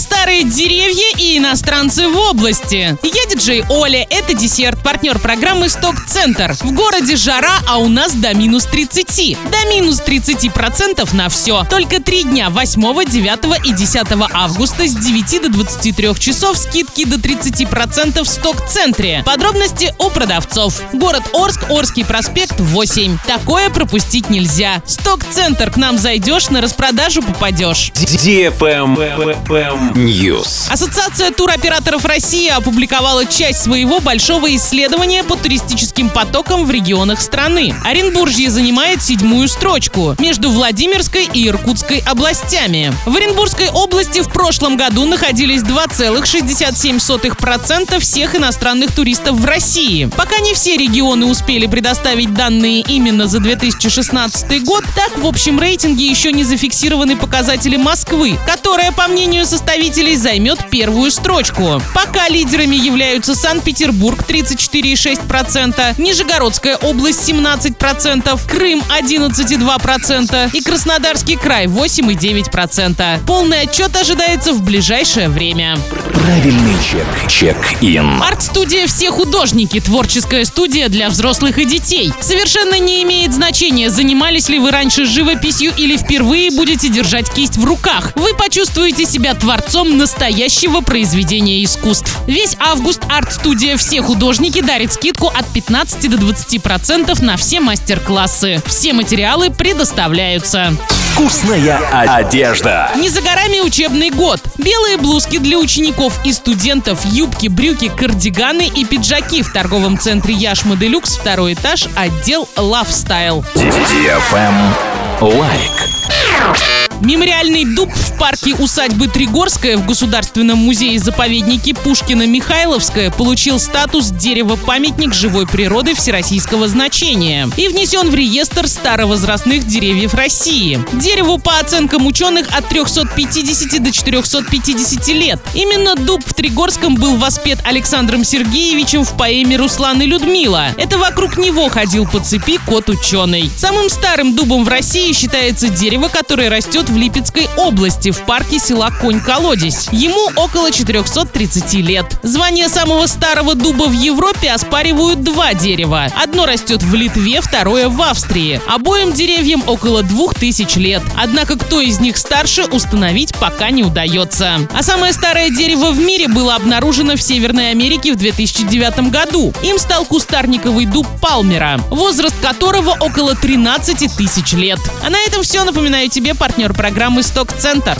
Старые деревья и иностранцы в области. Я диджей Оля, это десерт, партнер программы «Сток-центр». В городе жара, а у нас до минус 30. До минус 30% на все. Только три дня 8, 9 и 10 августа с 9 до 23 часов скидки до 30% в «Сток-центре». Подробности у продавцов. Город Орск, Орский проспект 8. Такое пропустить нельзя. «Сток-центр» к нам зайдешь, на распродажу попадешь. News. Ассоциация туроператоров России опубликовала часть своего большого исследования по туристическим потокам в регионах страны. Оренбуржье занимает седьмую строчку между Владимирской и Иркутской областями. В Оренбургской области в прошлом году находились 2,67% всех иностранных туристов в России. Пока не все регионы успели предоставить данные именно за 2016 год, так в общем рейтинге еще не зафиксированы показатели Москвы, которая, по мнению составителей, займет первую строчку. Пока лидерами являются Санкт-Петербург 34,6%, Нижегородская область 17%, Крым 11,2% и Краснодарский край 8,9%. Полный отчет ожидается в ближайшее время. Правильный чек. Чек-ин. Арт-студия «Все художники» – творческая студия для взрослых и детей. Совершенно не имеет значения, занимались ли вы раньше живописью или впервые будете держать кисть в руках. Вы почувствуете себя творцом настоящего произведения искусств. Весь август арт-студия «Все художники» дарит скидку от 15 до 20% на все мастер-классы. Все материалы предоставляются. Вкусная одежда. Не за горами учебный год. Белые блузки для учеников и студентов, юбки, брюки, кардиганы и пиджаки в торговом центре Яшма Делюкс, второй этаж, отдел Love Style. Лайк. Мемориальный дуб в парке усадьбы Тригорская в Государственном музее-заповеднике Пушкина-Михайловская получил статус дерева-памятник живой природы всероссийского значения и внесен в реестр старовозрастных деревьев России. Дереву, по оценкам ученых, от 350 до 450 лет. Именно дуб в Тригорском был воспет Александром Сергеевичем в поэме «Руслан и Людмила». Это вокруг него ходил по цепи кот-ученый. Самым старым дубом в России считается дерево, которое растет в Липецкой области в парке села Конь-Колодец. Ему около 430 лет. Звание самого старого дуба в Европе оспаривают два дерева. Одно растет в Литве, второе в Австрии. Обоим деревьям около 2000 лет. Однако кто из них старше, установить пока не удается. А самое старое дерево в мире было обнаружено в Северной Америке в 2009 году. Им стал кустарниковый дуб Палмера, возраст которого около 13 тысяч лет. А на этом все. Напоминаю тебе партнер программы «Сток-центр».